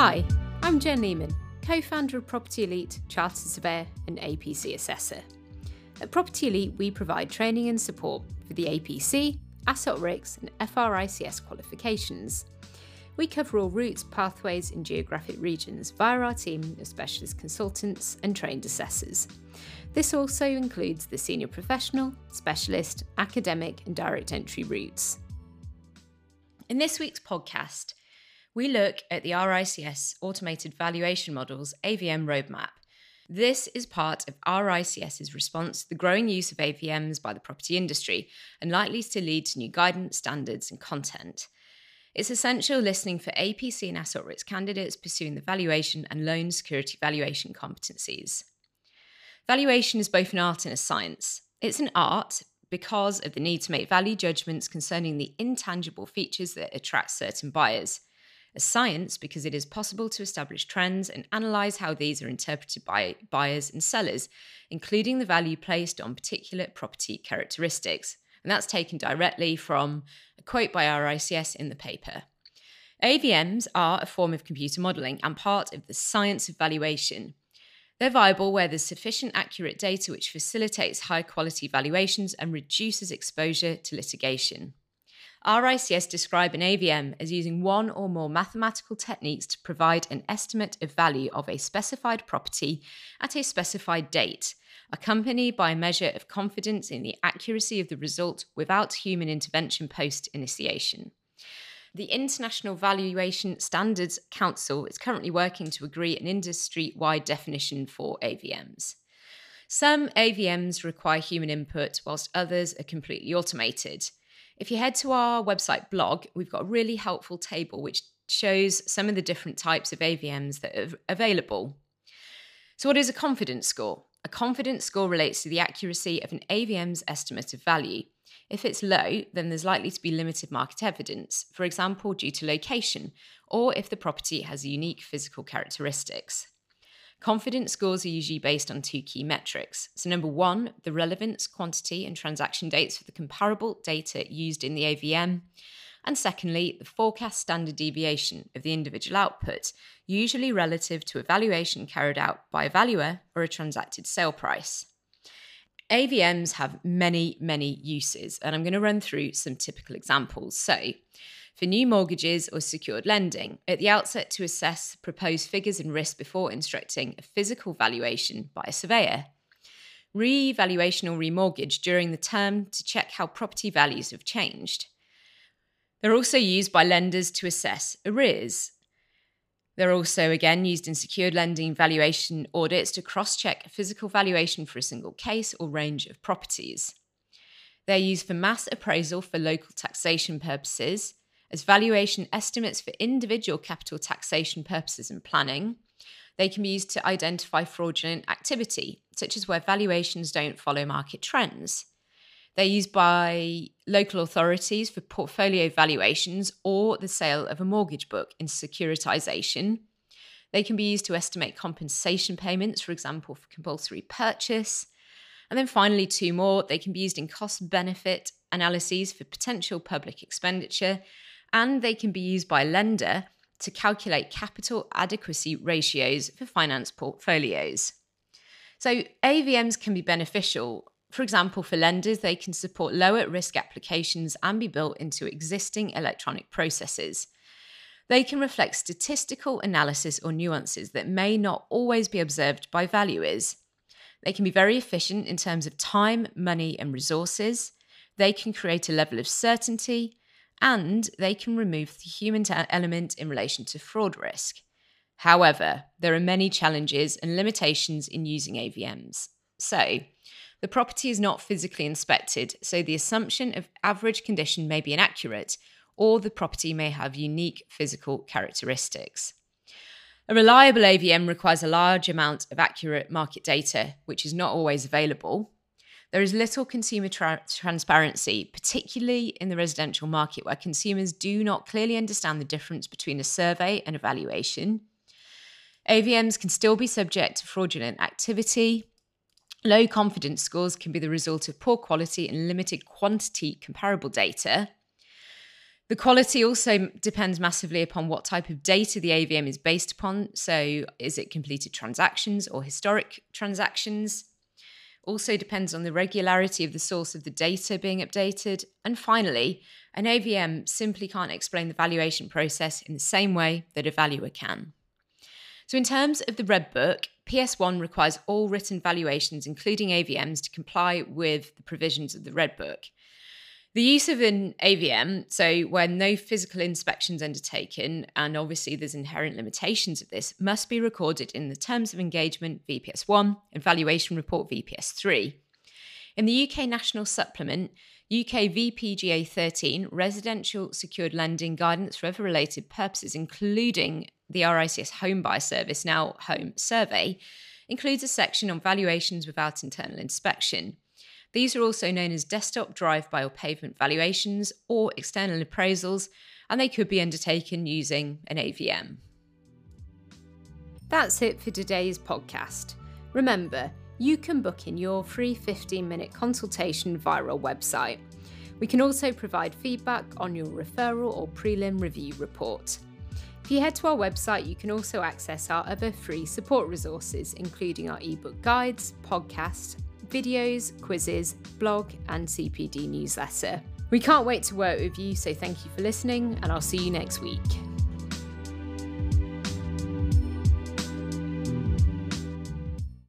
Hi, I'm Jen Lemen, co founder of Property Elite, Chartered Surveyor, and APC Assessor. At Property Elite, we provide training and support for the APC, AssocRICS, and FRICS qualifications. We cover all routes, pathways, and geographic regions via our team of specialist consultants and trained assessors. This also includes the senior professional, specialist, academic, and direct entry routes. In this week's podcast, we look at the RICS Automated Valuation Models AVM roadmap. This is part of RICS's response to the growing use of AVMs by the property industry and likely to lead to new guidance, standards, and content. It's essential listening for APC and AssocRICS candidates pursuing the valuation and loan security valuation competencies. Valuation is both an art and a science. It's an art because of the need to make value judgments concerning the intangible features that attract certain buyers. Science because it is possible to establish trends and analyse how these are interpreted by buyers and sellers, including the value placed on particular property characteristics. And that's taken directly from a quote by RICS in the paper. AVMs are a form of computer modelling and part of the science of valuation. They're viable where there's sufficient accurate data which facilitates high quality valuations and reduces exposure to litigation. RICS describe an AVM as using one or more mathematical techniques to provide an estimate of value of a specified property at a specified date, accompanied by a measure of confidence in the accuracy of the result without human intervention post initiation. The International Valuation Standards Council is currently working to agree an industry wide definition for AVMs. Some AVMs require human input, whilst others are completely automated. If you head to our website blog, we've got a really helpful table which shows some of the different types of AVMs that are available. So, what is a confidence score? A confidence score relates to the accuracy of an AVM's estimate of value. If it's low, then there's likely to be limited market evidence, for example, due to location, or if the property has unique physical characteristics. Confidence scores are usually based on two key metrics. So, number one, the relevance, quantity, and transaction dates for the comparable data used in the AVM. And secondly, the forecast standard deviation of the individual output, usually relative to a valuation carried out by a valuer or a transacted sale price. AVMs have many, many uses, and I'm going to run through some typical examples. So, for new mortgages or secured lending, at the outset to assess proposed figures and risk before instructing a physical valuation by a surveyor. Re-valuation or remortgage during the term to check how property values have changed. They're also used by lenders to assess arrears. They're also, again, used in secured lending valuation audits to cross check a physical valuation for a single case or range of properties. They're used for mass appraisal for local taxation purposes, as valuation estimates for individual capital taxation purposes and planning. They can be used to identify fraudulent activity, such as where valuations don't follow market trends. They're used by local authorities for portfolio valuations or the sale of a mortgage book in securitization. They can be used to estimate compensation payments, for example, for compulsory purchase. And then finally, two more, they can be used in cost benefit analyses for potential public expenditure, and they can be used by lender to calculate capital adequacy ratios for finance portfolios. So, AVMs can be beneficial for example, for lenders, they can support lower risk applications and be built into existing electronic processes. They can reflect statistical analysis or nuances that may not always be observed by valuers. They can be very efficient in terms of time, money, and resources. They can create a level of certainty, and they can remove the human element in relation to fraud risk. However, there are many challenges and limitations in using AVMs. So, the property is not physically inspected, so the assumption of average condition may be inaccurate, or the property may have unique physical characteristics. A reliable AVM requires a large amount of accurate market data, which is not always available. There is little consumer tra- transparency, particularly in the residential market, where consumers do not clearly understand the difference between a survey and evaluation. AVMs can still be subject to fraudulent activity, Low confidence scores can be the result of poor quality and limited quantity comparable data. The quality also depends massively upon what type of data the AVM is based upon. So, is it completed transactions or historic transactions? Also depends on the regularity of the source of the data being updated. And finally, an AVM simply can't explain the valuation process in the same way that a valuer can. So, in terms of the Red Book, PS1 requires all written valuations, including AVMs, to comply with the provisions of the Red Book. The use of an AVM, so where no physical inspection is undertaken, and obviously there's inherent limitations of this, must be recorded in the Terms of Engagement VPS 1 and Valuation Report VPS 3. In the UK National Supplement, UK VPGA 13, Residential Secured Lending Guidance for other related purposes, including the RICS Home Buyer Service, now Home Survey, includes a section on valuations without internal inspection. These are also known as desktop drive-by or pavement valuations or external appraisals, and they could be undertaken using an AVM. That's it for today's podcast. Remember, you can book in your free 15 minute consultation via our website. We can also provide feedback on your referral or prelim review report. If you head to our website, you can also access our other free support resources, including our ebook guides, podcast, videos, quizzes, blog, and CPD newsletter. We can't wait to work with you, so thank you for listening, and I'll see you next week.